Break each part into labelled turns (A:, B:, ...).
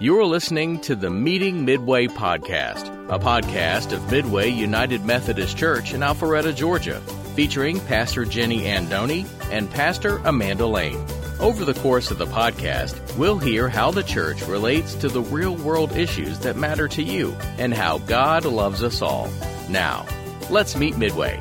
A: You're listening to the Meeting Midway podcast, a podcast of Midway United Methodist Church in Alpharetta, Georgia, featuring Pastor Jenny Andoni and Pastor Amanda Lane. Over the course of the podcast, we'll hear how the church relates to the real world issues that matter to you and how God loves us all. Now, let's meet Midway.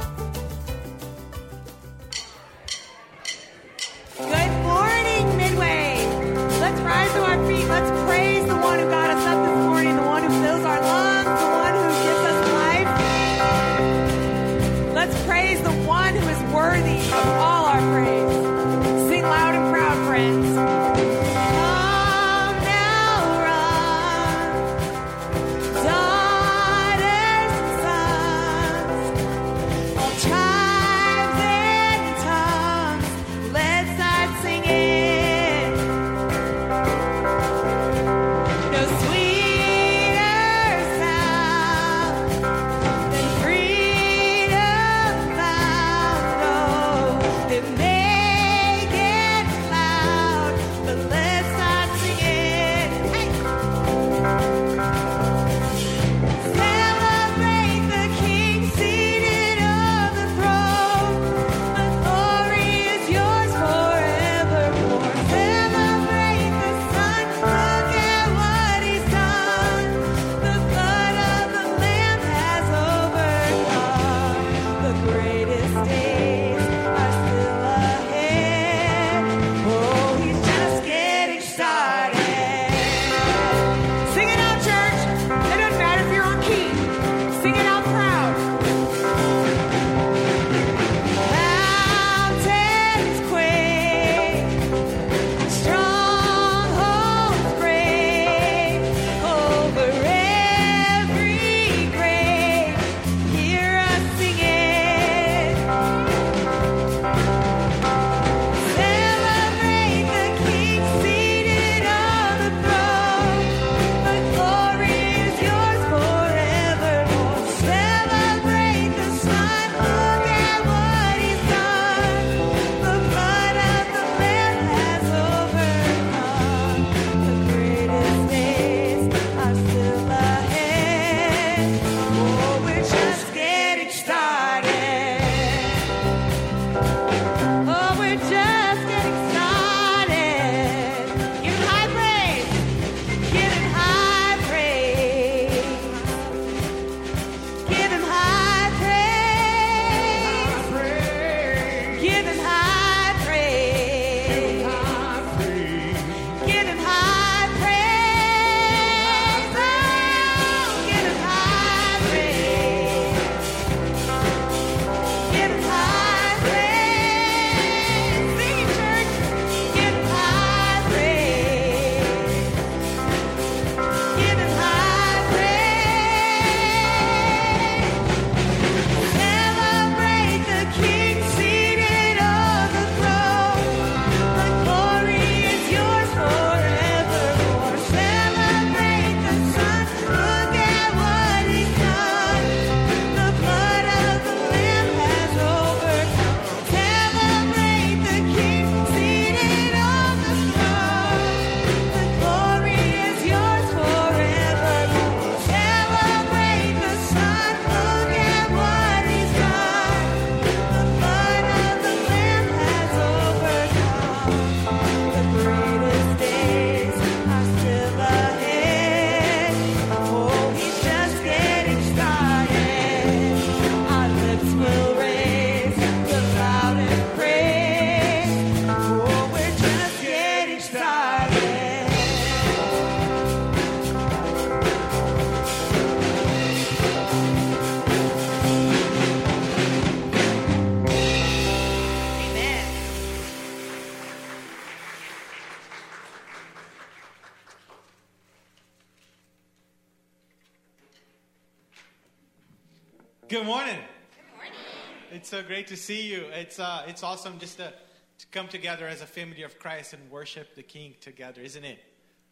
B: great to see you. It's, uh, it's awesome just to, to come together as a family of Christ and worship the King together, isn't it?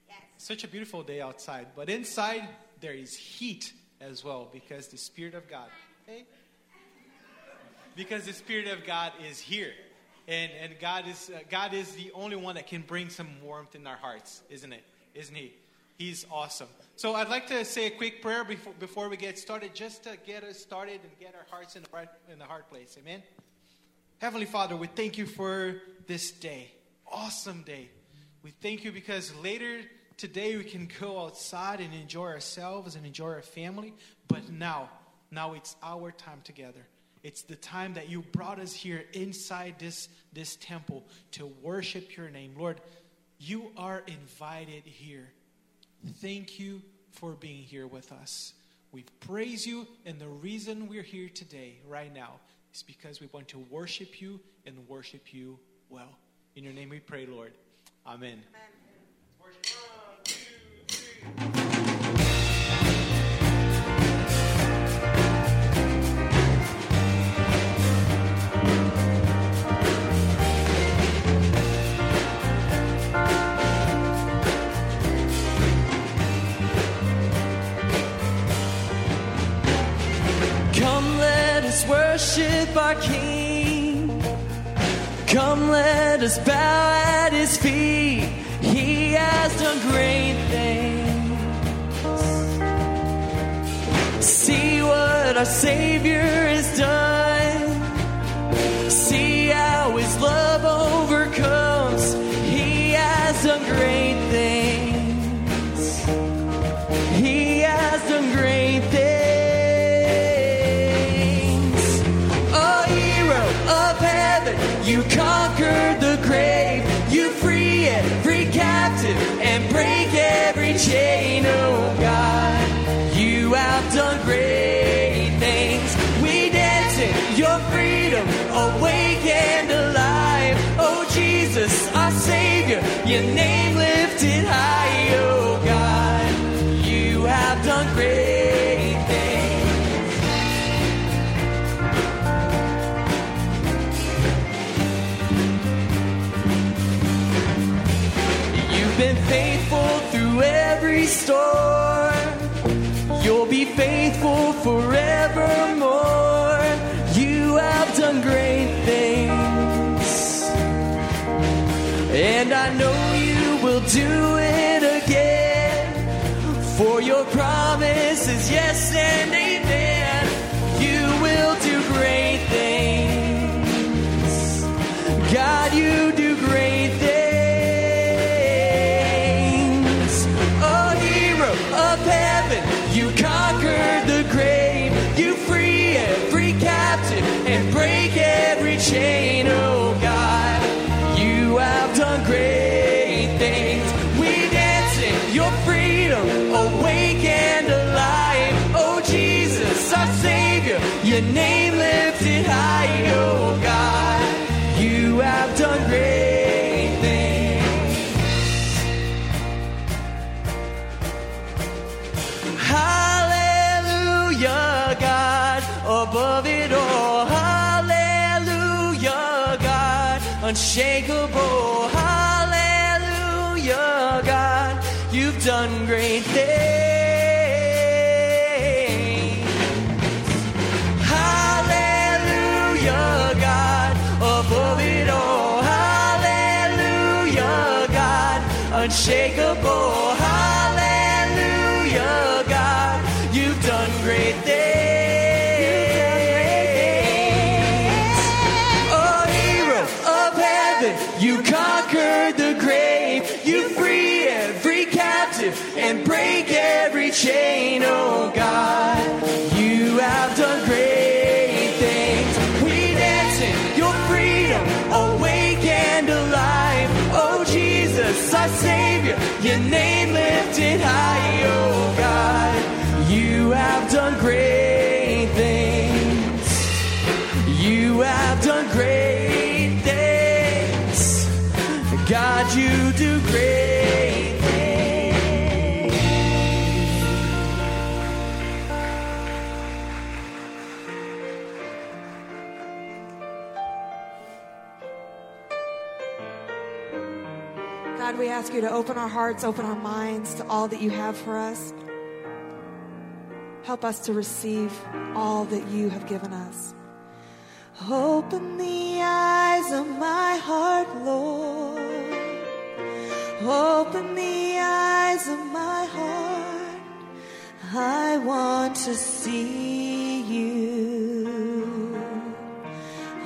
B: Yes. Such a beautiful day outside. But inside, there is heat as well because the Spirit of God, hey? Because the Spirit of God is here. And, and God, is, uh, God is the only one that can bring some warmth in our hearts, isn't it? Isn't He? He's awesome. So I'd like to say a quick prayer before, before we get started, just to get us started and get our hearts in the right in the hard place. Amen. Heavenly Father, we thank you for this day. Awesome day. We thank you because later today we can go outside and enjoy ourselves and enjoy our family. But now, now it's our time together. It's the time that you brought us here inside this, this temple to worship your name. Lord, you are invited here. Thank you for being here with us. We praise you, and the reason we're here today, right now, is because we want to worship you and worship you well. In your name we pray, Lord. Amen. One, two,
C: King. Come, let us bow at his feet. He has done great things. See what our Savior you will do it again. For your promise is yes and amen. You will do great things. God, you do great things. A hero of heaven, you conquered you
A: to open our hearts, open our minds to all that you have for us. Help us to receive all that you have given us. Open the eyes of my heart, Lord. Open the eyes eyes of my heart, I want to see you.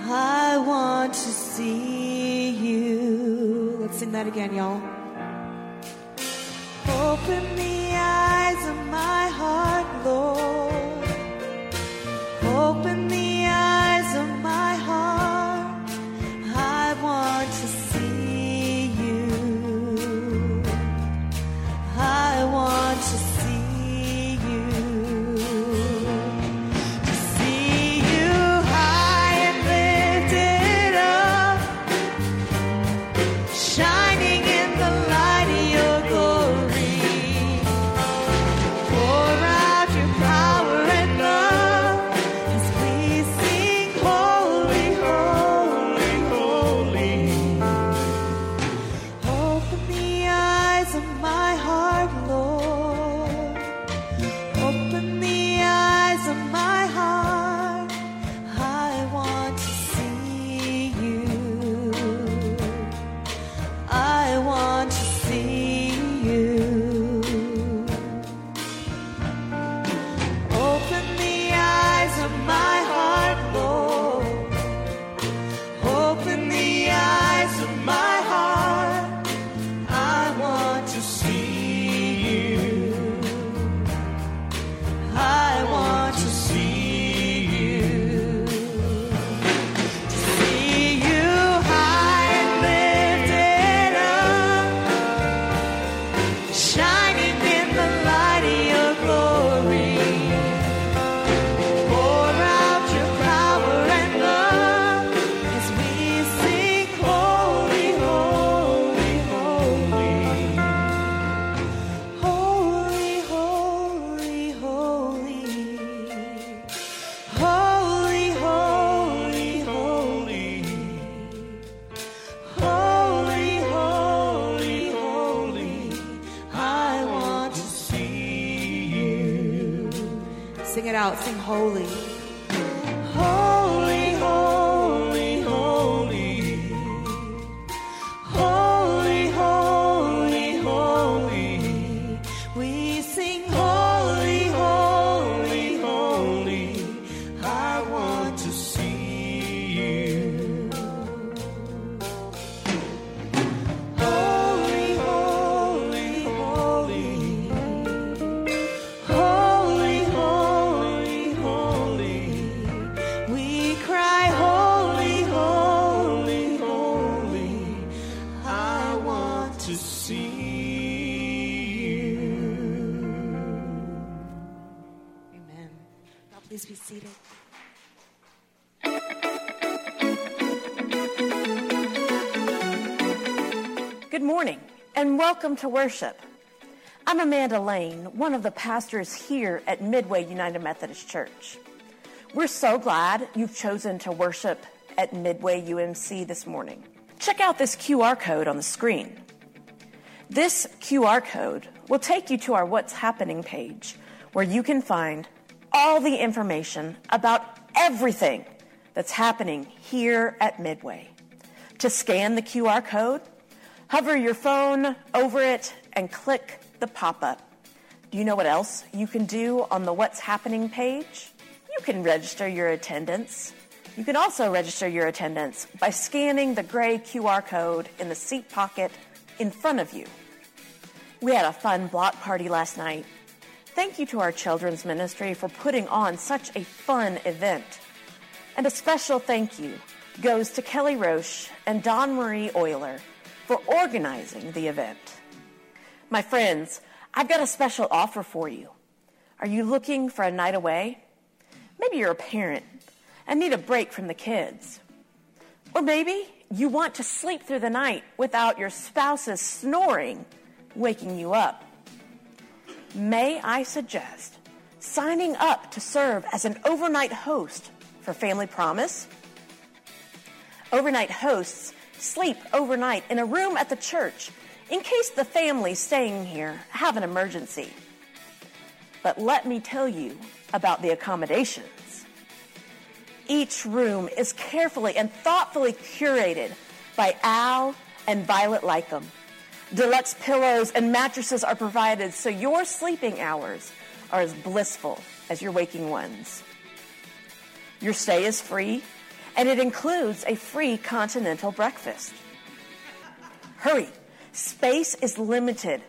A: I want to see you. Let's sing that again, y'all. Open the
D: welcome to worship. I'm Amanda Lane, one of the pastors here at Midway United Methodist Church. We're so glad you've chosen to worship at Midway UMC this morning. Check out this QR code on the screen. This QR code will take you to our What's Happening page where you can find all the information about everything that's happening here at Midway. To scan the QR code, hover your phone over it and click the pop up. Do you know what else you can do on the What's Happening page? You can register your attendance. You can also register your attendance by scanning the gray QR code in the seat pocket in front of you. We had a fun block party last night. Thank you to our children's ministry for putting on such a fun event. And a special thank you goes to Kelly Roche and Don Marie Euler for organizing the event. My friends, I've got a special offer for you. Are you looking for a night away? Maybe you're a parent and need a break from the kids. Or maybe you want to sleep through the night without your spouse's snoring waking you up. May I suggest signing up to serve as an overnight host for Family Promise? Overnight hosts sleep overnight in a room at the church in case the family staying here have an emergency. But let me tell you about the accommodations. Each room is carefully and thoughtfully curated by Al and Violet Lycum. Deluxe pillows and mattresses are provided so your sleeping hours are as blissful as your waking ones. Your stay is free, and it includes a free continental breakfast. Hurry, space is limited.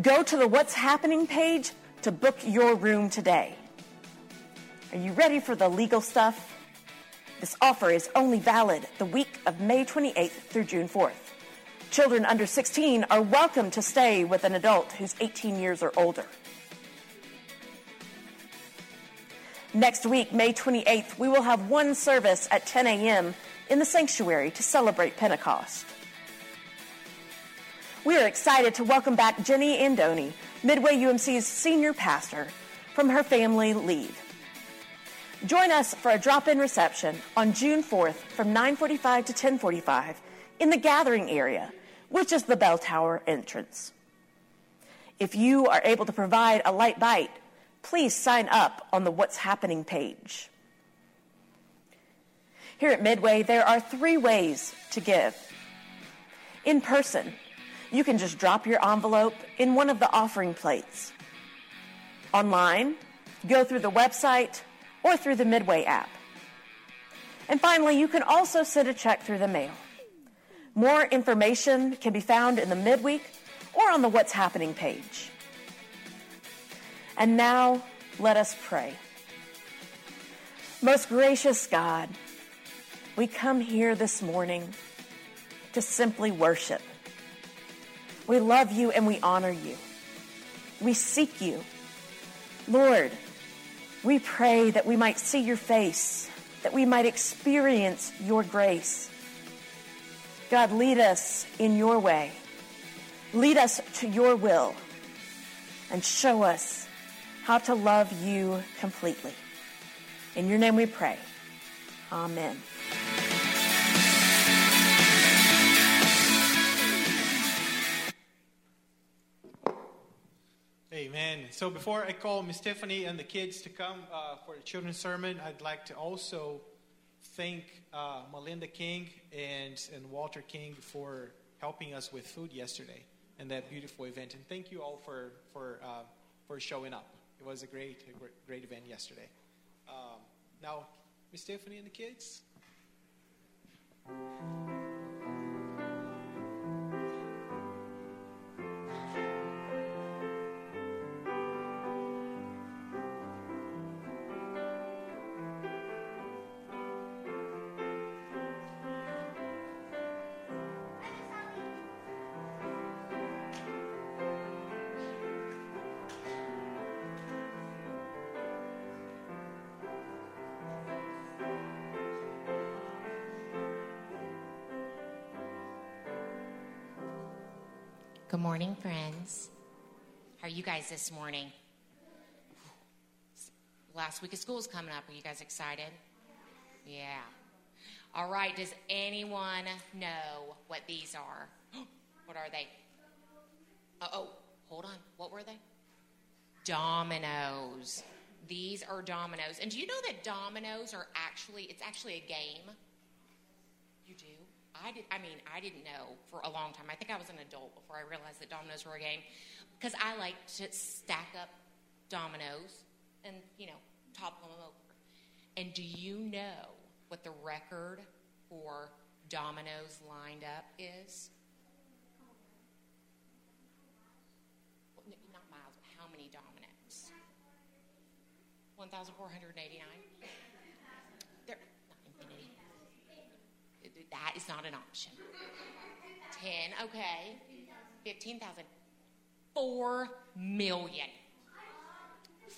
D: Go to the What's Happening page to book your room today. Are you ready for the legal stuff? This offer is only valid the week of May 28th through June 4th. Children under 16 are welcome to stay with an adult who's 18 years or older. Next week, May 28th, we will have one service at 10 a.m. in the sanctuary to celebrate Pentecost. We are excited to welcome back Jenny Andoni, Midway UMC's senior pastor, from her family leave. Join us for a drop-in reception on June 4th from 9:45 to 10:45 in the gathering area, which is the bell tower entrance. If you are able to provide a light bite, please sign up on the What's Happening page. Here at Midway, there are three ways to give. In person, you can just drop your envelope in one of the offering plates. Online, go through the website or through the Midway app. And finally, you can also send a check through the mail. More information can be found in the midweek or on the What's Happening page. And now, let us pray. Most gracious God, we come here this morning to simply worship. We love you and we honor you. We seek you. Lord, we pray that we might see your face, that we might experience your grace. God, lead us in your way. Lead us to your will and show us how to love you completely. In your name we pray. Amen.
B: Amen. So before I call Miss Tiffany and the kids to come uh, for the children's sermon, I'd like to also thank uh, Melinda King and, and Walter King for helping us with food yesterday and that beautiful event. And thank you all for, for, uh, for showing up. It was a great, a great, event yesterday. Um, now, Miss Tiffany and the kids.
E: Good morning, friends. How are you guys this morning? Last week of school is coming up. Are you guys excited? Yeah. All right. Does anyone know what these are? what are they? Oh, oh, hold on. What were they? Dominoes. These are dominoes. And do you know that dominoes are actually, it's actually a game? You do? I did. I mean, I didn't know for a long time. I think I was an adult before I realized that dominoes were a game, because I like to stack up dominoes and you know topple them over. And do you know what the record for dominoes lined up is? Well, Not miles. but How many dominoes? One thousand four hundred eighty-nine. They're not infinity. That is not an option. 10, okay. 15,000. 4 million.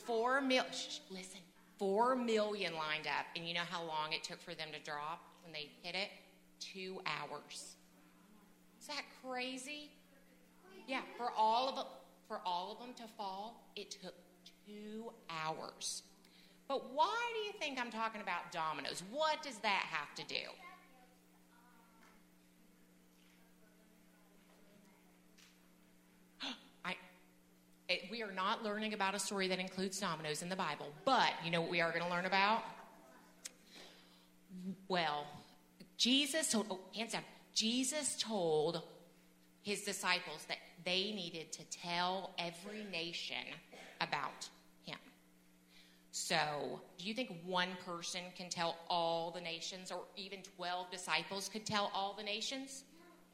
E: 4 mil. Shh, listen. 4 million lined up. And you know how long it took for them to drop when they hit it? Two hours. Is that crazy? Yeah, for all of them, for all of them to fall, it took two hours. But why do you think I'm talking about dominoes? What does that have to do? I, it, we are not learning about a story that includes dominoes in the Bible, but you know what we are going to learn about? Well, Jesus told, oh, hands down. Jesus told his disciples that they needed to tell every nation about him. So, do you think one person can tell all the nations, or even 12 disciples could tell all the nations?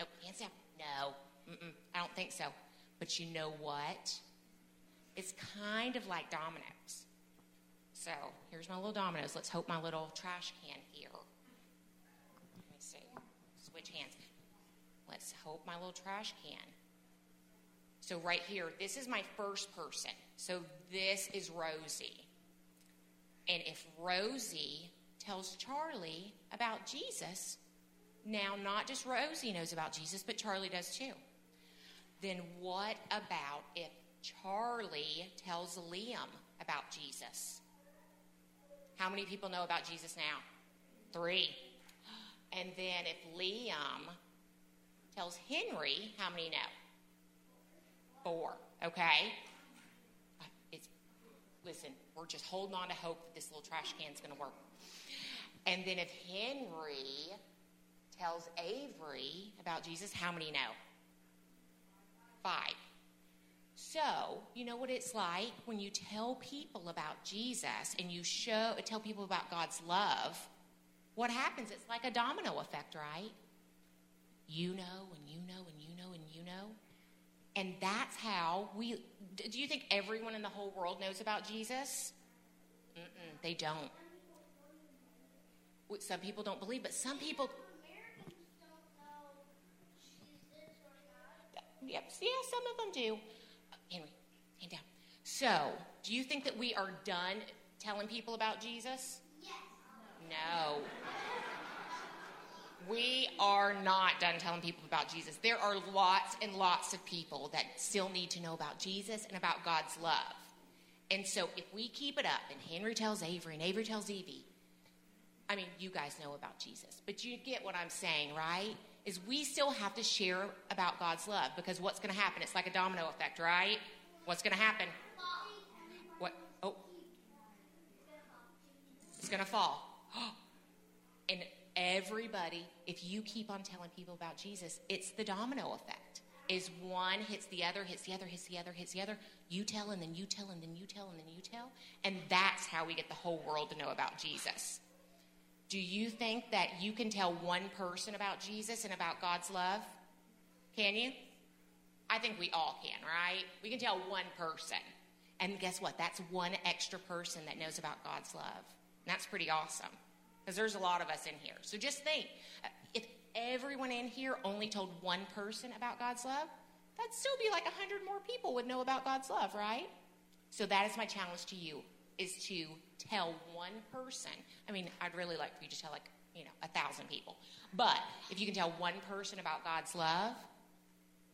E: No, hands down. No, Mm-mm, I don't think so. But you know what? It's kind of like dominoes. So, here's my little dominoes. Let's hope my little trash can here. Let me see. Switch hands. Let's hope my little trash can. So, right here, this is my first person. So, this is Rosie. And if Rosie tells Charlie about Jesus, now not just Rosie knows about Jesus, but Charlie does too. Then what about if Charlie tells Liam about Jesus? How many people know about Jesus now? Three. And then if Liam tells Henry, how many know? Four. Okay? It's listen, we're just holding on to hope that this little trash can's going to work. And then if Henry tells Avery about Jesus, how many know? Five. So, you know what it's like when you tell people about Jesus and you show tell people about God's love, what happens? It's like a domino effect, right? You know and you know and you know and you know. And that's how we do you think everyone in the whole world knows about Jesus? Mm-mm, they don't. Some people don't believe, but some people Yep. Yeah, some of them do. Henry, hand down. So, do you think that we are done telling people about Jesus? Yes. No. We are not done telling people about Jesus. There are lots and lots of people that still need to know about Jesus and about God's love. And so, if we keep it up, and Henry tells Avery, and Avery tells Evie, I mean, you guys know about Jesus, but you get what I'm saying, right? Is we still have to share about God's love because what's going to happen? It's like a domino effect, right? What's going to happen? What? Oh, it's going to fall. And everybody, if you keep on telling people about Jesus, it's the domino effect. Is one hits the other, hits the other, hits the other, hits the other. You tell, and then you tell, and then you tell, and then you tell. And that's how we get the whole world to know about Jesus. Do you think that you can tell one person about Jesus and about God's love? Can you? I think we all can, right? We can tell one person. And guess what? That's one extra person that knows about God's love. And that's pretty awesome because there's a lot of us in here. So just think if everyone in here only told one person about God's love, that'd still be like 100 more people would know about God's love, right? So that is my challenge to you is to tell one person. I mean, I'd really like for you to tell like, you know, a thousand people. But if you can tell one person about God's love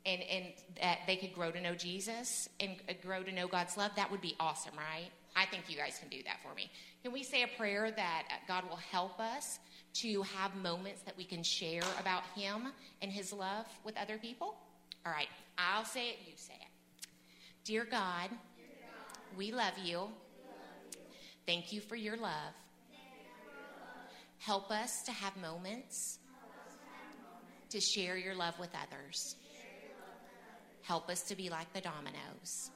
E: and, and that they could grow to know Jesus and uh, grow to know God's love, that would be awesome, right? I think you guys can do that for me. Can we say a prayer that uh, God will help us to have moments that we can share about Him and His love with other people? All right, I'll say it, you say it. Dear God, we love you. Thank you for your love. Help us to have moments to share your love with others. Help us to be like the dominoes.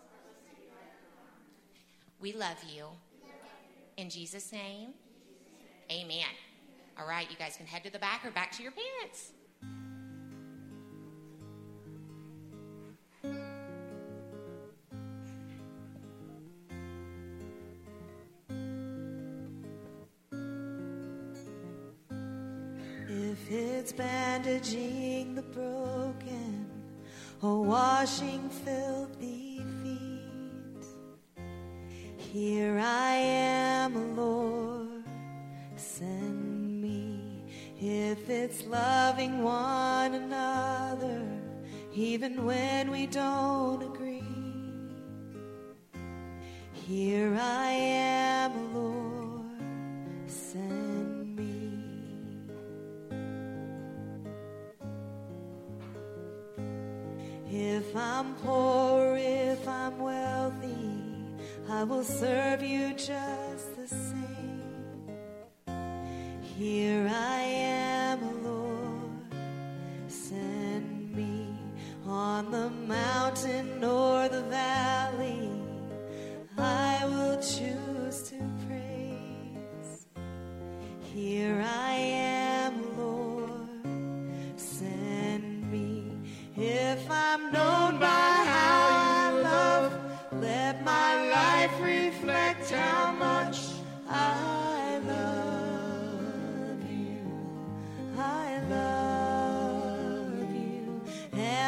E: We love you. In Jesus' name, amen. All right, you guys can head to the back or back to your parents.
A: It's bandaging the broken or washing filthy feet, here I am, Lord, send me. If it's loving one another, even when we don't agree, here I am, I'm poor, if I'm wealthy, I will serve you just the same. Here I am, Lord, send me on the mountain or the valley. I will choose to praise. Here I am.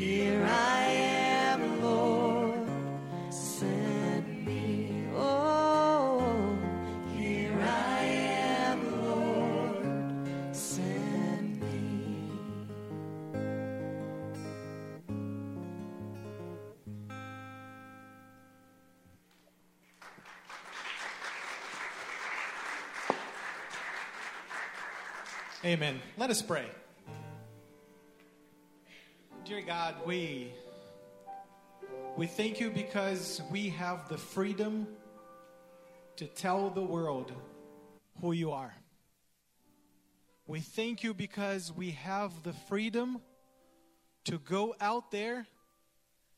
A: Here I am, Lord, send me. Oh, here I am, Lord, send me.
B: Amen. Let us pray. God, we we thank you because we have the freedom to tell the world who you are. We thank you because we have the freedom to go out there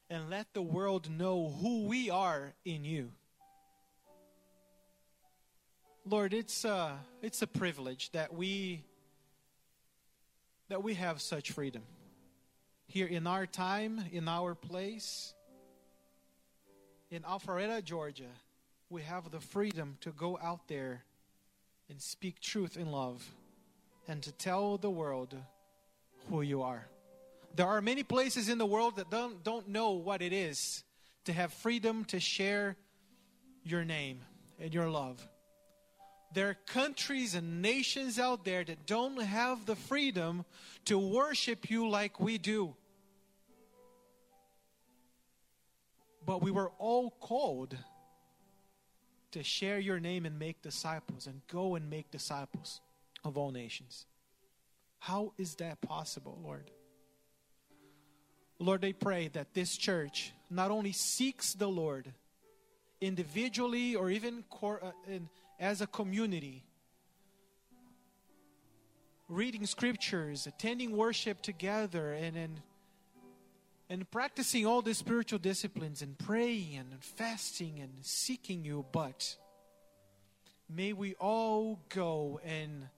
B: and let the world know who we are in you. Lord, it's a, it's a privilege that we that we have such freedom here in our time, in our place, in Alpharetta, Georgia. We have the freedom to go out there and speak truth in love and to tell the world who you are. There are many places in the world that don't, don't know what it is to have freedom to share your name and your love. There are countries and nations out there that don't have the freedom to worship you like we do. But we were all called to share your name and make disciples and go and make disciples of all nations. How is that possible, Lord? Lord, I pray that this church not only seeks the Lord individually or even uh, as a community, reading scriptures, attending worship together, and and, and practicing all the spiritual disciplines, and praying and fasting and seeking you, but may we all go and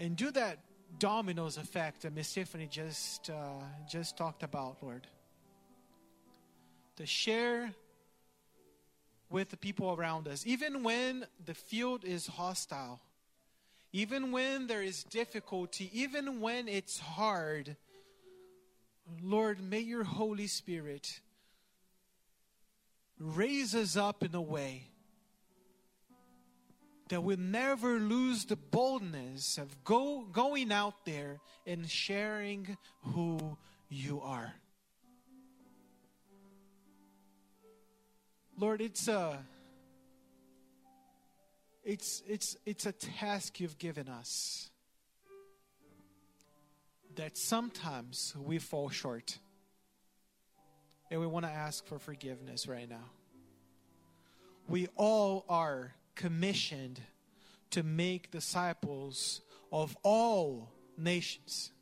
B: and do that dominoes effect that Miss Tiffany just uh, just talked about, Lord. To share with the people around us, even when the field is hostile, even when there is difficulty, even when it's hard. Lord, may your Holy Spirit raise us up in a way that we'll never lose the boldness of go, going out there and sharing who you are. Lord, it's a it's it's it's a task you've given us that sometimes we fall short. And we want to ask for forgiveness right now. We all are commissioned to make disciples of all nations.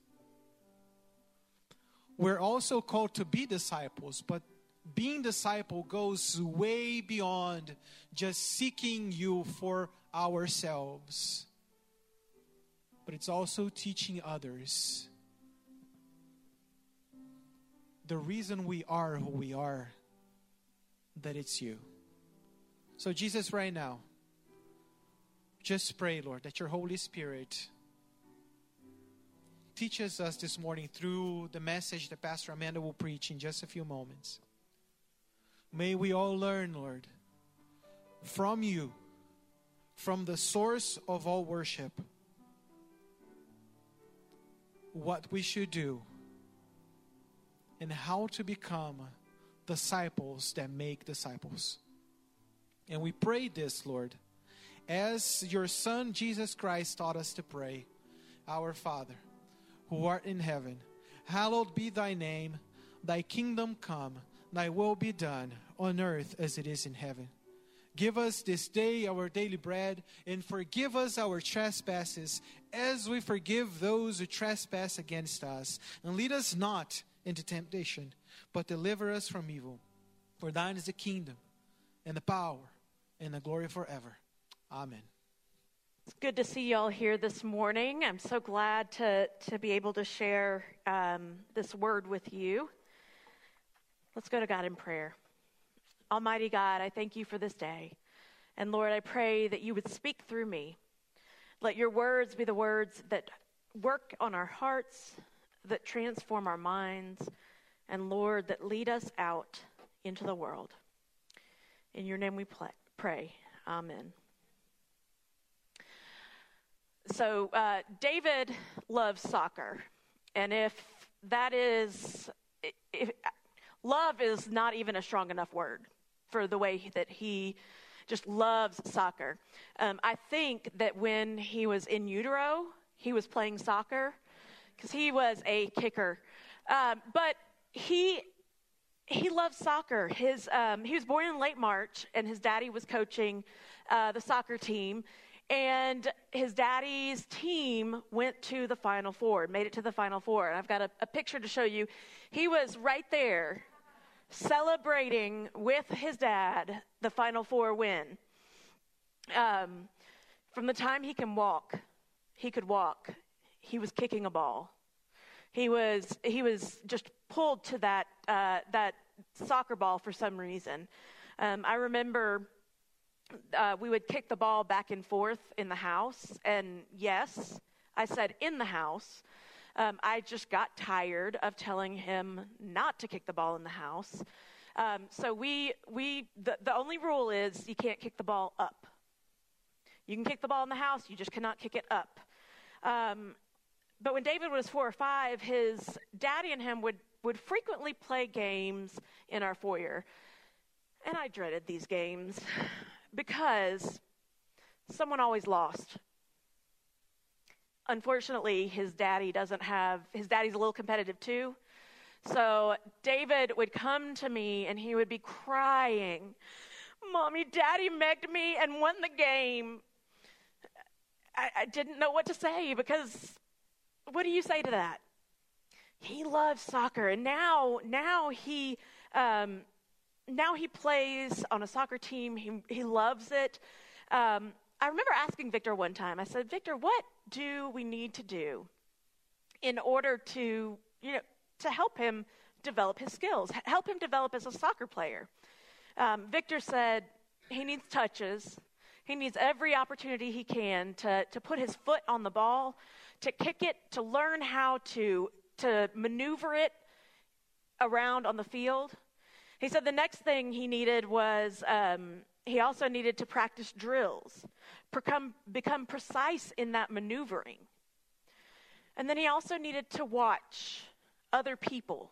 B: We're also called to be disciples, but being disciple goes way beyond just seeking you for ourselves. but it's also teaching others the reason we are who we are, that it's you. So, Jesus, right now, just pray, Lord, that your Holy Spirit teaches us this morning through the message that Pastor Amanda will preach in just a few moments. May we all learn, Lord, from you, from the source of all worship, what we should do and how to become disciples that make disciples. And we pray this, Lord, as your Son Jesus Christ taught us to pray Our Father, who art in heaven, hallowed be thy name, thy kingdom come, thy will be done on earth as it is in heaven. Give us this day our daily bread, and forgive us our trespasses, as we forgive those who trespass against us. And lead us not into temptation, but deliver us from evil. For thine is the kingdom, and the power, and the glory forever. Amen.
D: It's good to see y'all here this morning. I'm so glad to, to be able to share um, this word with you. Let's go to God in prayer. Almighty God, I thank you for this day. And Lord, I pray that you would speak through me. Let your words be the words that work on our hearts, that transform our minds, and Lord, that lead us out into the world. In your name we pray. Amen. So, uh, David loves soccer. And if that is, if, love is not even a strong enough word for the way that he just loves soccer. Um, I think that when he was in utero, he was playing soccer because he was a kicker. Um, but he he loves soccer. His um, he was born in late March, and his daddy was coaching uh, the soccer team. And his daddy's team went to the Final Four, made it to the Final Four. And I've got a, a picture to show you. He was right there celebrating with his dad the Final Four win. Um, from the time he can walk, he could walk. He was kicking a ball. He was he was just pulled to that uh, that soccer ball for some reason. Um, I remember uh, we would kick the ball back and forth in the house, and yes, I said in the house. Um, I just got tired of telling him not to kick the ball in the house. Um, so we we the, the only rule is you can't kick the ball up. You can kick the ball in the house, you just cannot kick it up. Um, but when David was four or five, his daddy and him would, would frequently play games in our foyer. And I dreaded these games because someone always lost. Unfortunately, his daddy doesn't have, his daddy's a little competitive too. So David would come to me and he would be crying, Mommy, Daddy megged me and won the game. I, I didn't know what to say because what do you say to that? He loves soccer, and now now he um, now he plays on a soccer team. He he loves it. Um, I remember asking Victor one time. I said, Victor, what do we need to do in order to you know to help him develop his skills, help him develop as a soccer player? Um, Victor said he needs touches. He needs every opportunity he can to, to put his foot on the ball, to kick it, to learn how to, to maneuver it around on the field. He said the next thing he needed was um, he also needed to practice drills, become, become precise in that maneuvering. And then he also needed to watch other people,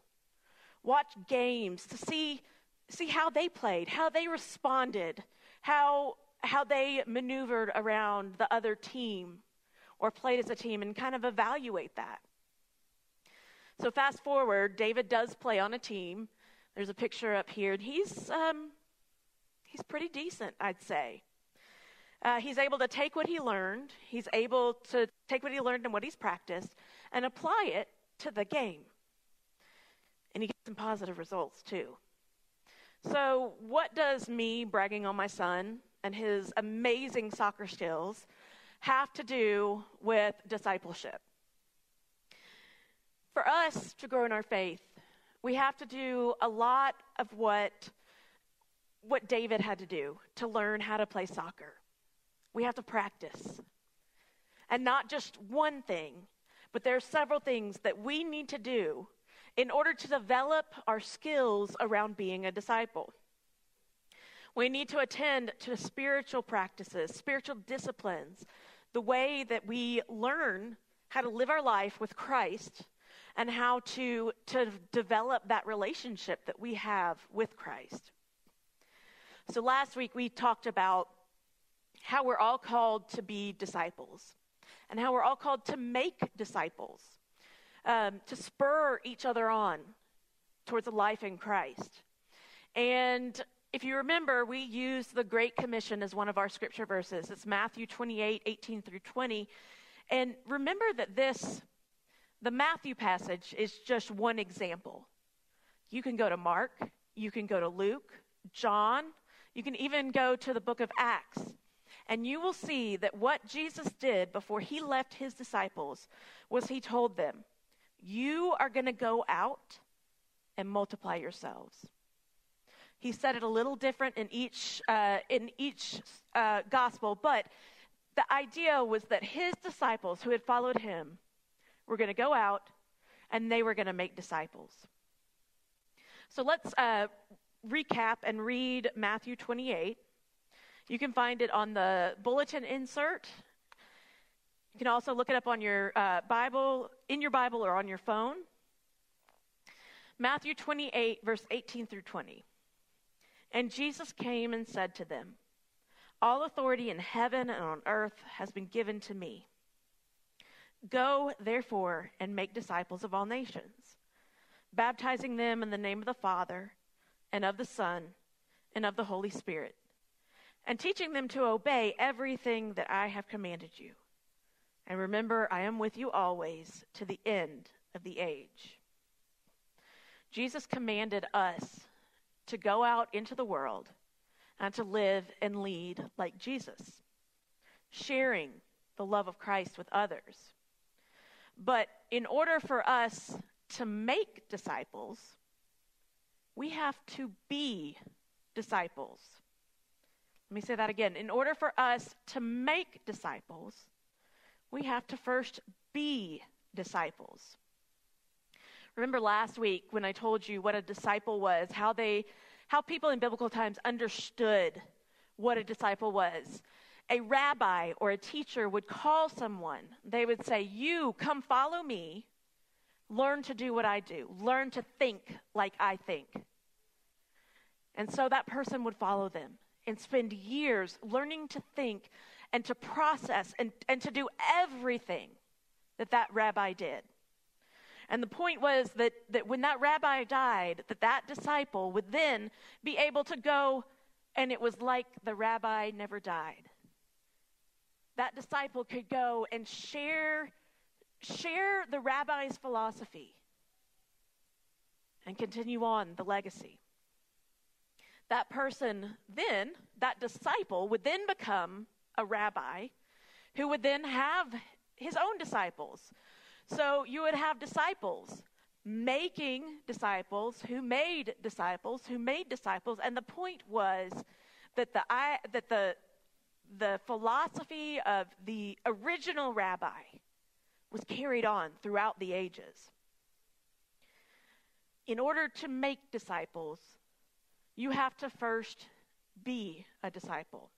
D: watch games to see, see how they played, how they responded, how, how they maneuvered around the other team or played as a team, and kind of evaluate that. So, fast forward, David does play on a team. There's a picture up here, and he's, um, he's pretty decent, I'd say. Uh, he's able to take what he learned, he's able to take what he learned and what he's practiced, and apply it to the game. And he gets some positive results too. So, what does me bragging on my son and his amazing soccer skills have to do with discipleship. For us to grow in our faith, we have to do a lot of what what David had to do to learn how to play soccer. We have to practice. And not just one thing, but there are several things that we need to do in order to develop our skills around being a disciple. We need to attend to spiritual practices, spiritual disciplines, the way that we learn how to live our life with Christ and how to, to develop that relationship that we have with Christ. So last week we talked about how we're all called to be disciples and how we're all called to make disciples, um, to spur each other on towards a life in Christ. And if you remember, we used the Great Commission as one of our scripture verses. It's Matthew 28 18 through 20. And remember that this, the Matthew passage, is just one example. You can go to Mark, you can go to Luke, John, you can even go to the book of Acts, and you will see that what Jesus did before he left his disciples was he told them, You are going to go out and multiply yourselves. He said it a little different in each, uh, in each uh, gospel, but the idea was that his disciples who had followed him were going to go out and they were going to make disciples. So let's uh, recap and read Matthew 28. You can find it on the bulletin insert. You can also look it up on your uh, Bible, in your Bible, or on your phone. Matthew 28, verse 18 through 20. And Jesus came and said to them, All authority in heaven and on earth has been given to me. Go, therefore, and make disciples of all nations, baptizing them in the name of the Father, and of the Son, and of the Holy Spirit, and teaching them to obey everything that I have commanded you. And remember, I am with you always to the end of the age. Jesus commanded us to go out into the world and to live and lead like Jesus, sharing the love of Christ with others. But in order for us to make disciples, we have to be disciples. Let me say that again. In order for us to make disciples, we have to first be disciples. Remember last week when I told you what a disciple was, how they how people in biblical times understood what a disciple was. A rabbi or a teacher would call someone. They would say, "You come follow me. Learn to do what I do. Learn to think like I think." And so that person would follow them and spend years learning to think and to process and, and to do everything that that rabbi did. And the point was that, that when that rabbi died, that that disciple would then be able to go, and it was like the rabbi never died. That disciple could go and share, share the rabbi's philosophy and continue on the legacy. That person then, that disciple, would then become a rabbi who would then have his own disciples. So you would have disciples making disciples who made disciples who made disciples and the point was that the I, that the the philosophy of the original rabbi was carried on throughout the ages. In order to make disciples, you have to first be a disciple.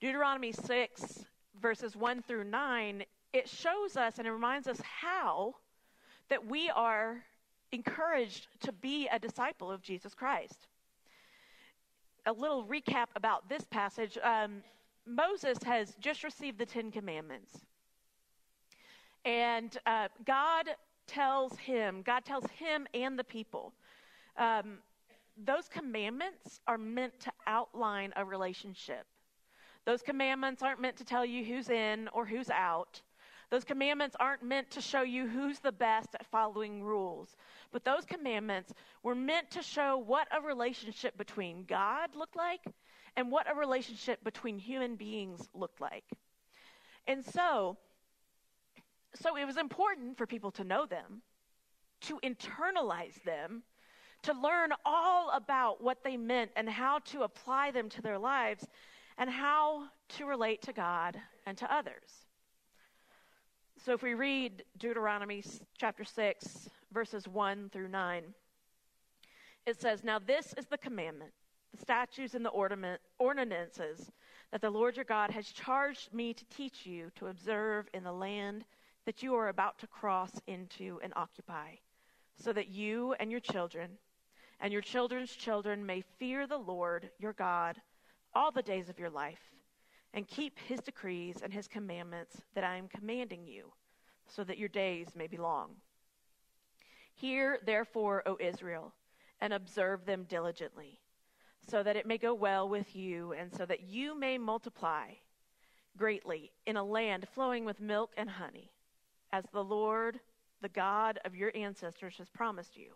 D: Deuteronomy 6, verses 1 through 9, it shows us and it reminds us how that we are encouraged to be a disciple of Jesus Christ. A little recap about this passage um, Moses has just received the Ten Commandments. And uh, God tells him, God tells him and the people, um, those commandments are meant to outline a relationship. Those commandments aren't meant to tell you who's in or who's out. Those commandments aren't meant to show you who's the best at following rules. But those commandments were meant to show what a relationship between God looked like and what a relationship between human beings looked like. And so, so it was important for people to know them, to internalize them, to learn all about what they meant and how to apply them to their lives and how to relate to God and to others. So if we read Deuteronomy chapter 6, verses 1 through 9, it says, Now this is the commandment, the statutes and the ordinances that the Lord your God has charged me to teach you to observe in the land that you are about to cross into and occupy, so that you and your children and your children's children may fear the Lord your God all the days of your life, and keep his decrees and his commandments that I am commanding you, so that your days may be long. Hear, therefore, O Israel, and observe them diligently, so that it may go well with you, and so that you may multiply greatly in a land flowing with milk and honey, as the Lord, the God of your ancestors, has promised you.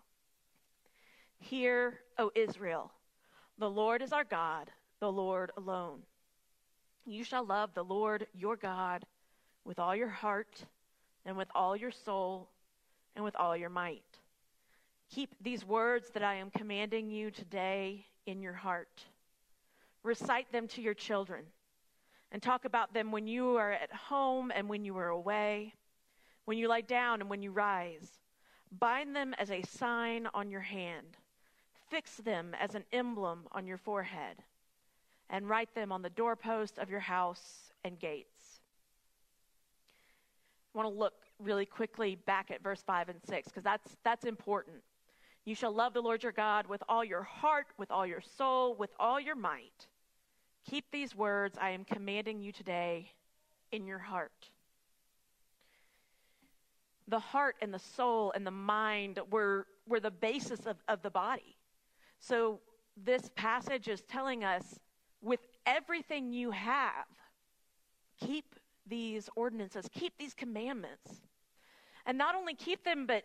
D: Hear, O Israel, the Lord is our God, the Lord alone. You shall love the Lord your God with all your heart, and with all your soul, and with all your might. Keep these words that I am commanding you today in your heart. Recite them to your children, and talk about them when you are at home and when you are away, when you lie down and when you rise. Bind them as a sign on your hand. Fix them as an emblem on your forehead, and write them on the doorpost of your house and gates. I want to look really quickly back at verse 5 and 6 because that's, that's important. You shall love the Lord your God with all your heart, with all your soul, with all your might. Keep these words I am commanding you today in your heart. The heart and the soul and the mind were, were the basis of, of the body. So this passage is telling us with everything you have, keep these ordinances, keep these commandments. And not only keep them, but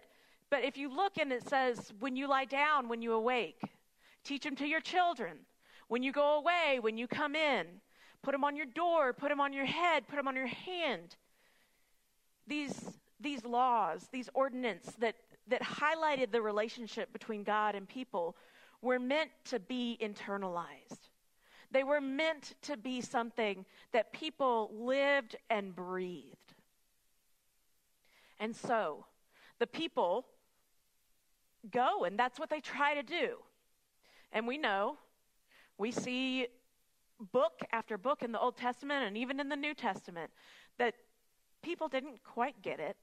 D: but if you look and it says, when you lie down, when you awake, teach them to your children. When you go away, when you come in, put them on your door, put them on your head, put them on your hand. These, these laws, these ordinances that, that highlighted the relationship between God and people were meant to be internalized. They were meant to be something that people lived and breathed. And so, the people go, and that's what they try to do. And we know, we see book after book in the Old Testament and even in the New Testament that people didn't quite get it.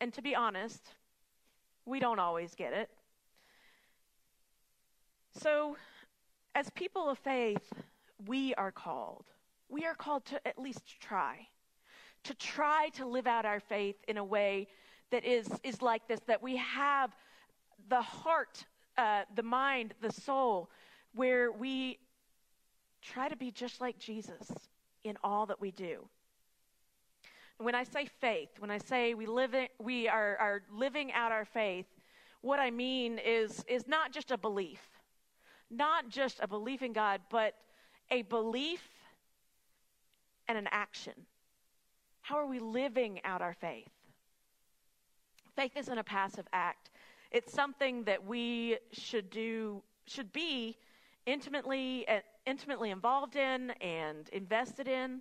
D: And to be honest, we don't always get it. So, as people of faith, we are called. We are called to at least try. To try to live out our faith in a way that is, is like this that we have the heart, uh, the mind, the soul, where we try to be just like Jesus in all that we do. When I say faith, when I say we live in, we are, are living out our faith, what I mean is is not just a belief, not just a belief in God, but a belief and an action. How are we living out our faith? Faith isn't a passive act. It's something that we should do, should be intimately, uh, intimately involved in and invested in.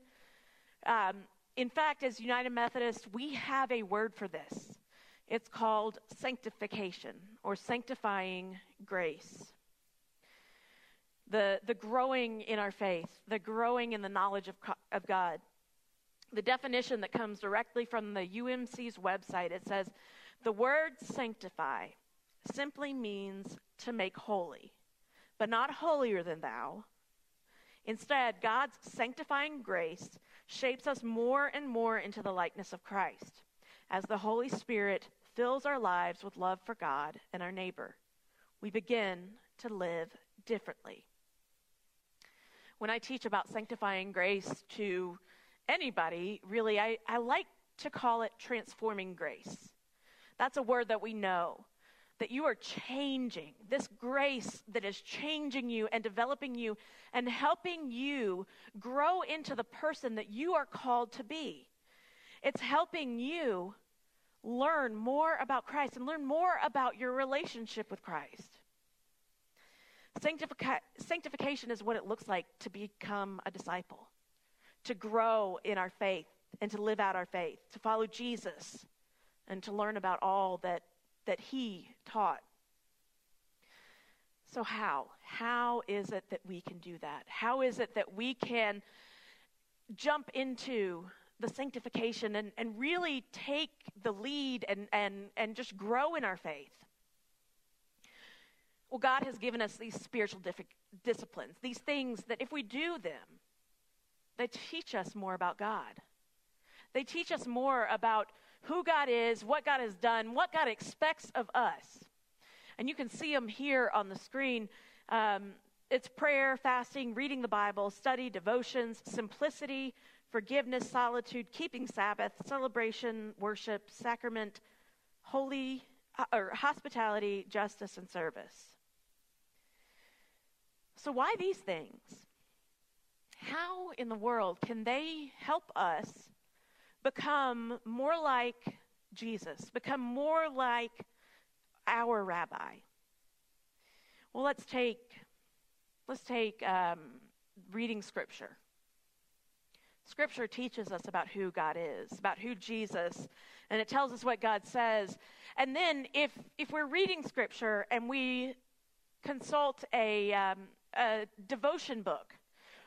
D: Um, in fact, as United Methodists, we have a word for this. It's called sanctification or sanctifying grace. The, the growing in our faith, the growing in the knowledge of, of God. The definition that comes directly from the UMC's website it says, the word sanctify simply means to make holy, but not holier than thou. Instead, God's sanctifying grace shapes us more and more into the likeness of Christ as the Holy Spirit fills our lives with love for God and our neighbor. We begin to live differently. When I teach about sanctifying grace to anybody, really, I, I like to call it transforming grace. That's a word that we know. that you are changing, this grace that is changing you and developing you and helping you grow into the person that you are called to be. It's helping you learn more about Christ and learn more about your relationship with Christ. Sanctifica- sanctification is what it looks like to become a disciple, to grow in our faith and to live out our faith, to follow Jesus and to learn about all that, that he taught. So, how? How is it that we can do that? How is it that we can jump into the sanctification and, and really take the lead and, and, and just grow in our faith? Well, God has given us these spiritual dif- disciplines, these things that if we do them, they teach us more about God. They teach us more about who God is, what God has done, what God expects of us. And you can see them here on the screen. Um, it's prayer, fasting, reading the Bible, study, devotions, simplicity, forgiveness, solitude, keeping Sabbath, celebration, worship, sacrament, holy uh, or hospitality, justice, and service. So, why these things? How in the world can they help us become more like Jesus, become more like our rabbi? Well, let's take let's take um, reading Scripture. Scripture teaches us about who God is, about who Jesus, and it tells us what God says. And then, if if we're reading Scripture and we consult a um, a devotion book,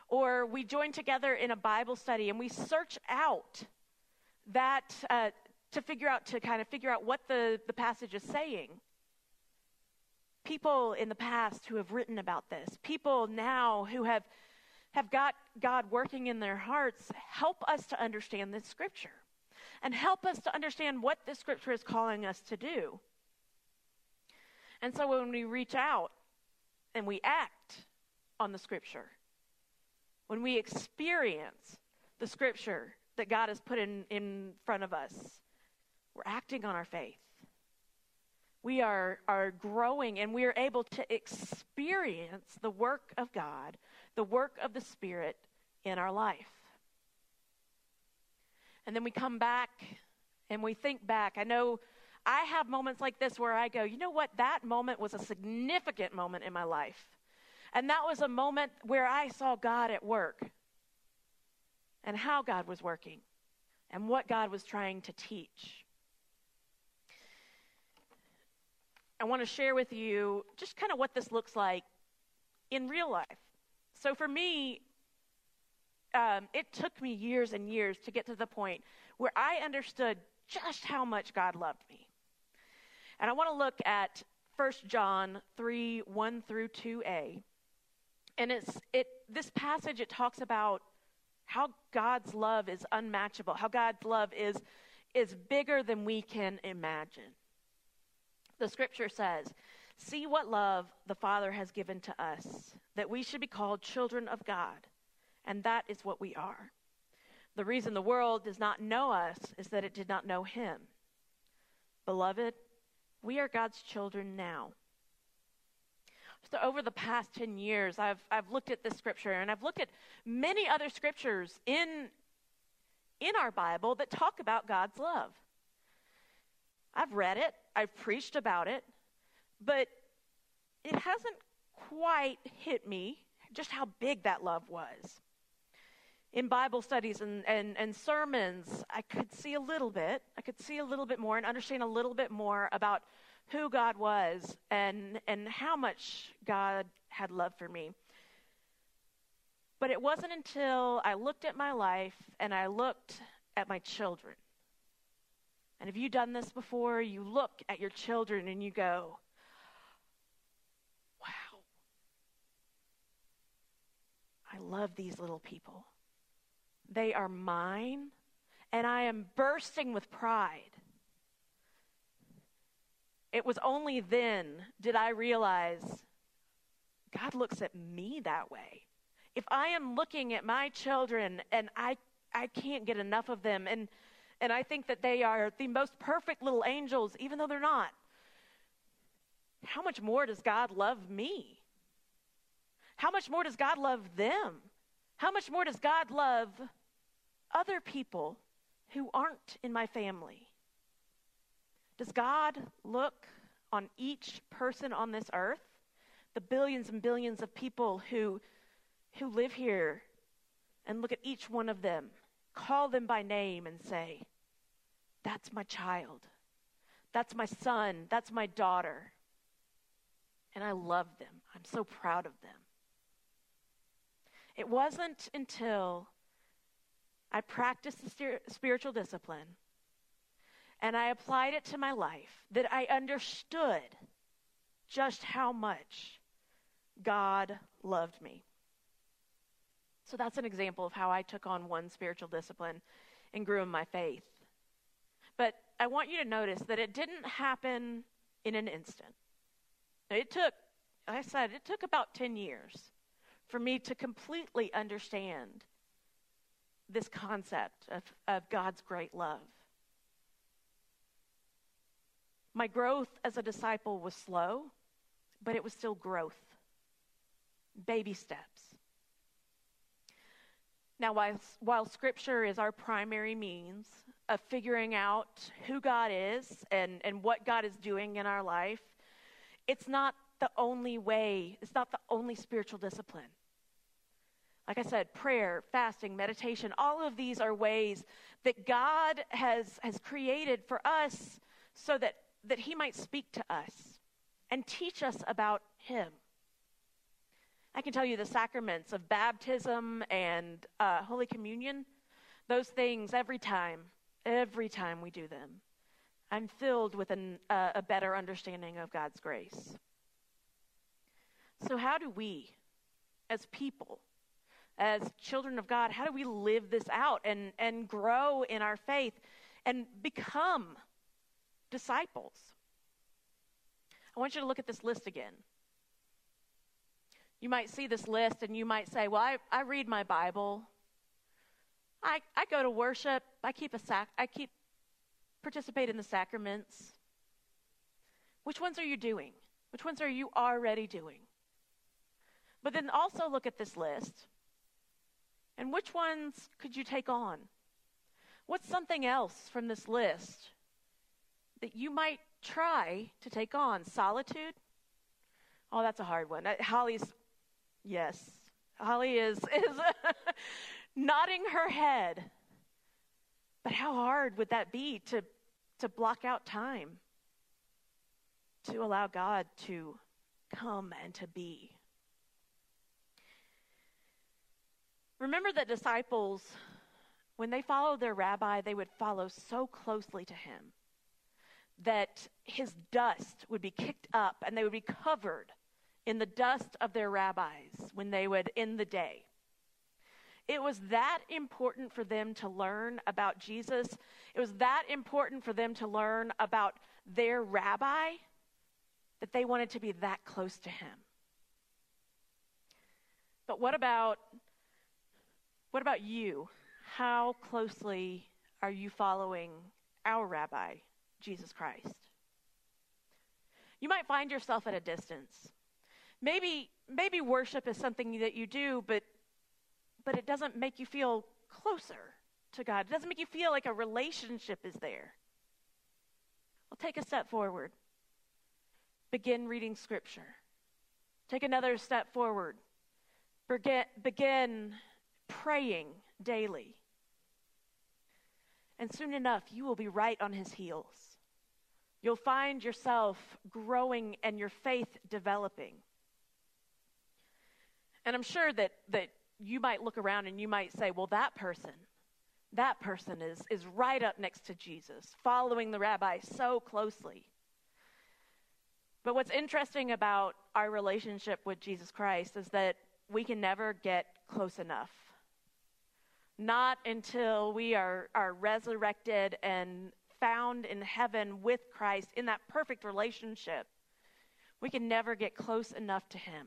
D: or we join together in a Bible study and we search out that uh, to figure out to kind of figure out what the, the passage is saying. People in the past who have written about this, people now who have have got God working in their hearts, help us to understand this scripture and help us to understand what this scripture is calling us to do. And so when we reach out and we act on the scripture, when we experience the scripture that God has put in, in front of us, we're acting on our faith. We are, are growing and we are able to experience the work of God, the work of the Spirit in our life. And then we come back and we think back. I know I have moments like this where I go, you know what? That moment was a significant moment in my life. And that was a moment where I saw God at work and how God was working and what God was trying to teach. I want to share with you just kind of what this looks like in real life. So for me, um, it took me years and years to get to the point where I understood just how much God loved me. And I want to look at 1 John 3 1 through 2a. And it's it this passage it talks about how God's love is unmatchable, how God's love is is bigger than we can imagine. The scripture says, "See what love the Father has given to us, that we should be called children of God, and that is what we are." The reason the world does not know us is that it did not know him. Beloved, we are God's children now. So over the past 10 years, I've, I've looked at this scripture and I've looked at many other scriptures in, in our Bible that talk about God's love. I've read it, I've preached about it, but it hasn't quite hit me just how big that love was. In Bible studies and, and, and sermons, I could see a little bit. I could see a little bit more and understand a little bit more about who God was and, and how much God had love for me. But it wasn't until I looked at my life and I looked at my children. And have you done this before? You look at your children and you go, wow, I love these little people. They are mine, and I am bursting with pride. It was only then did I realize God looks at me that way. If I am looking at my children and I, I can't get enough of them, and, and I think that they are the most perfect little angels, even though they're not, how much more does God love me? How much more does God love them? How much more does God love other people who aren't in my family? Does God look on each person on this earth, the billions and billions of people who, who live here, and look at each one of them, call them by name, and say, That's my child. That's my son. That's my daughter. And I love them. I'm so proud of them. It wasn't until I practiced the spiritual discipline and I applied it to my life that I understood just how much God loved me. So that's an example of how I took on one spiritual discipline and grew in my faith. But I want you to notice that it didn't happen in an instant. It took, like I said, it took about 10 years for me to completely understand this concept of, of God's great love. My growth as a disciple was slow, but it was still growth. Baby steps. Now, while, while Scripture is our primary means of figuring out who God is and, and what God is doing in our life, it's not the only way, it's not the only spiritual discipline. Like I said, prayer, fasting, meditation, all of these are ways that God has, has created for us so that, that He might speak to us and teach us about Him. I can tell you the sacraments of baptism and uh, Holy Communion, those things every time, every time we do them, I'm filled with an, uh, a better understanding of God's grace. So, how do we, as people, as children of God, how do we live this out and, and grow in our faith and become disciples? I want you to look at this list again. You might see this list and you might say, Well, I, I read my Bible. I, I go to worship. I keep a sac I keep participate in the sacraments. Which ones are you doing? Which ones are you already doing? But then also look at this list. And which ones could you take on? What's something else from this list that you might try to take on? Solitude? Oh, that's a hard one. Uh, Holly's, yes. Holly is, is nodding her head. But how hard would that be to, to block out time to allow God to come and to be? Remember that disciples, when they followed their rabbi, they would follow so closely to him that his dust would be kicked up and they would be covered in the dust of their rabbis when they would end the day. It was that important for them to learn about Jesus. It was that important for them to learn about their rabbi that they wanted to be that close to him. But what about what about you? How closely are you following our rabbi, Jesus Christ? You might find yourself at a distance. Maybe maybe worship is something that you do, but but it doesn't make you feel closer to God. It doesn't make you feel like a relationship is there. Well, take a step forward. Begin reading Scripture. Take another step forward. Begin, begin praying daily. And soon enough, you will be right on His heels. You'll find yourself growing and your faith developing. And I'm sure that, that you might look around and you might say, well, that person, that person is, is right up next to Jesus, following the rabbi so closely. But what's interesting about our relationship with Jesus Christ is that we can never get close enough. Not until we are, are resurrected and found in heaven with Christ in that perfect relationship, we can never get close enough to Him.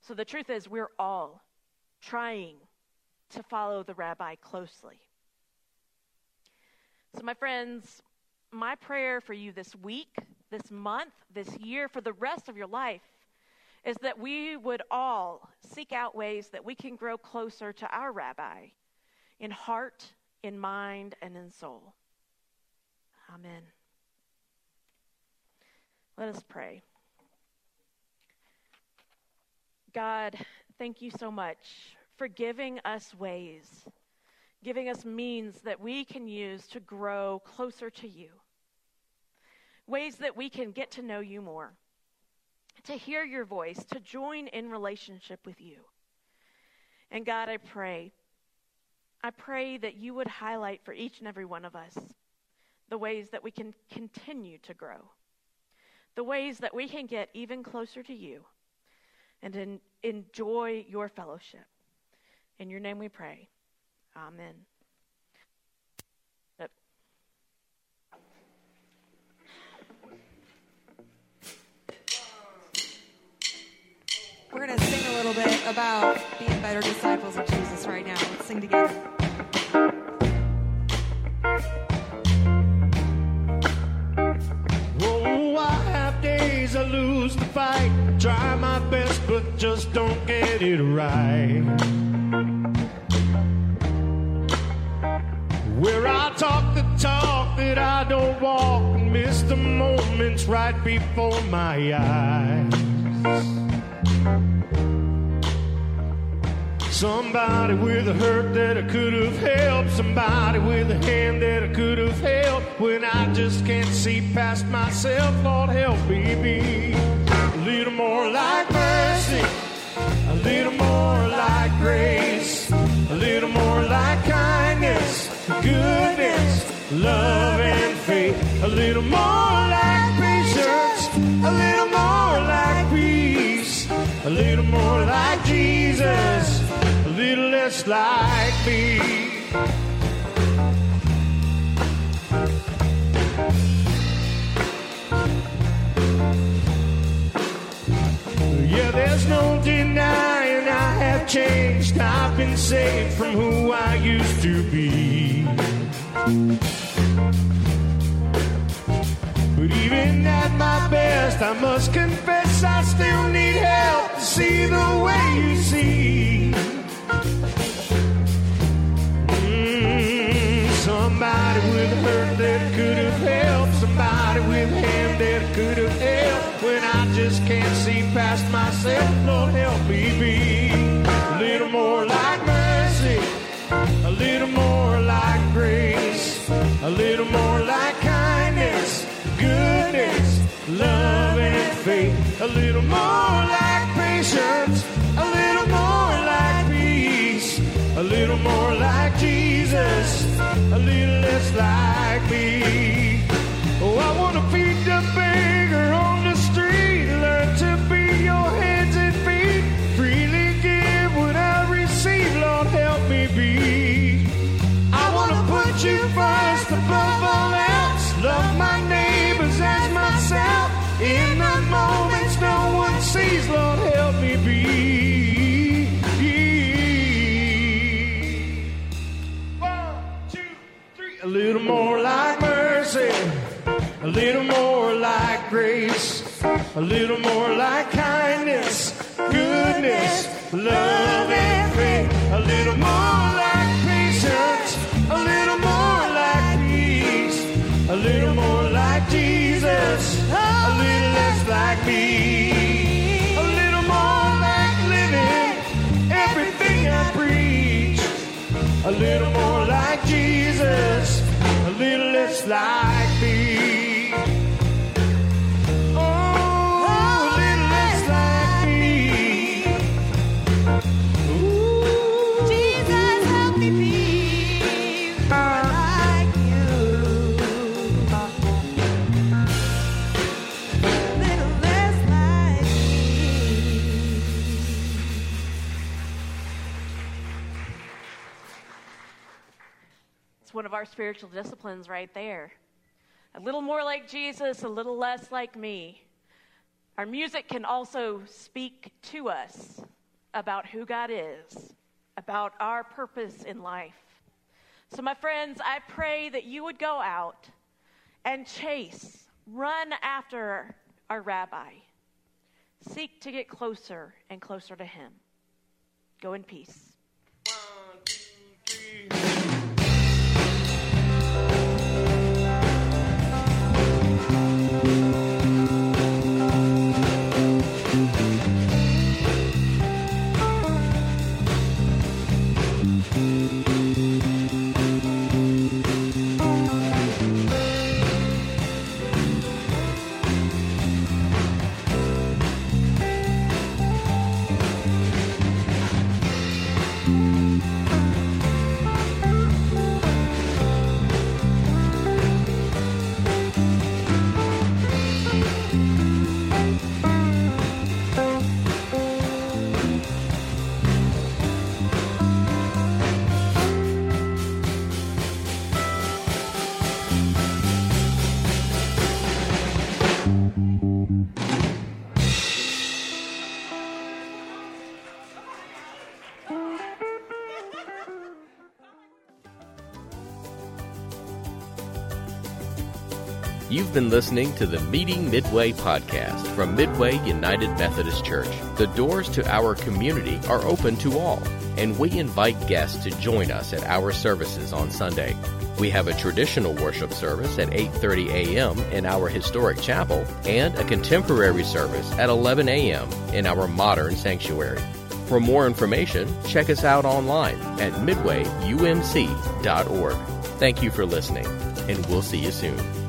D: So the truth is, we're all trying to follow the rabbi closely. So, my friends, my prayer for you this week, this month, this year, for the rest of your life, is that we would all seek out ways that we can grow closer to our rabbi in heart, in mind, and in soul. Amen. Let us pray. God, thank you so much for giving us ways, giving us means that we can use to grow closer to you, ways that we can get to know you more, to hear your voice, to join in relationship with you. And God, I pray, I pray that you would highlight for each and every one of us the ways that we can continue to grow, the ways that we can get even closer to you and en- enjoy your fellowship. In your name we pray. Amen.
F: We're going to sing a little bit about being better disciples of Jesus right now. Let's sing together.
G: But just don't get it right. Where I talk the talk that I don't walk and miss the moments right before my eyes. Somebody with a hurt that I could have helped. Somebody with a hand that I could have held. When I just can't see past myself, Lord help me be a little more like mercy, a little more like grace, a little more like kindness, goodness, love and faith, a little more like patience, a little more like peace, a little more like Jesus, a little less like me. Denying I have changed. I've been saved from who I used to be. But even at my best, I must confess I still need help to see the way you see. Somebody with a hurt that could have helped, somebody with a hand that could have helped. When I just can't see past myself, Lord help me be a little more like mercy, a little more like grace, a little more like kindness, goodness, love and faith, a little more a little less like me. A little more like kindness, goodness, love and faith, a little more like patience, a little more like peace, a little more like Jesus, a little less like me, a little more like living everything I preach. A little more like Jesus, a little less like
D: our spiritual disciplines right there. A little more like Jesus, a little less like me. Our music can also speak to us about who God is, about our purpose in life. So, my friends, I pray that you would go out and chase Run after our rabbi. Seek to get closer and closer to him. Go in peace.
H: You've been listening to the Meeting Midway podcast from Midway United Methodist Church. The doors to our community are open to all, and we invite guests to join us at our services on Sunday. We have a traditional worship service at 8:30 a.m. in our historic chapel and a contemporary service at 11 a.m. in our modern sanctuary. For more information, check us out online at midwayumc.org. Thank you for listening, and we'll see you soon.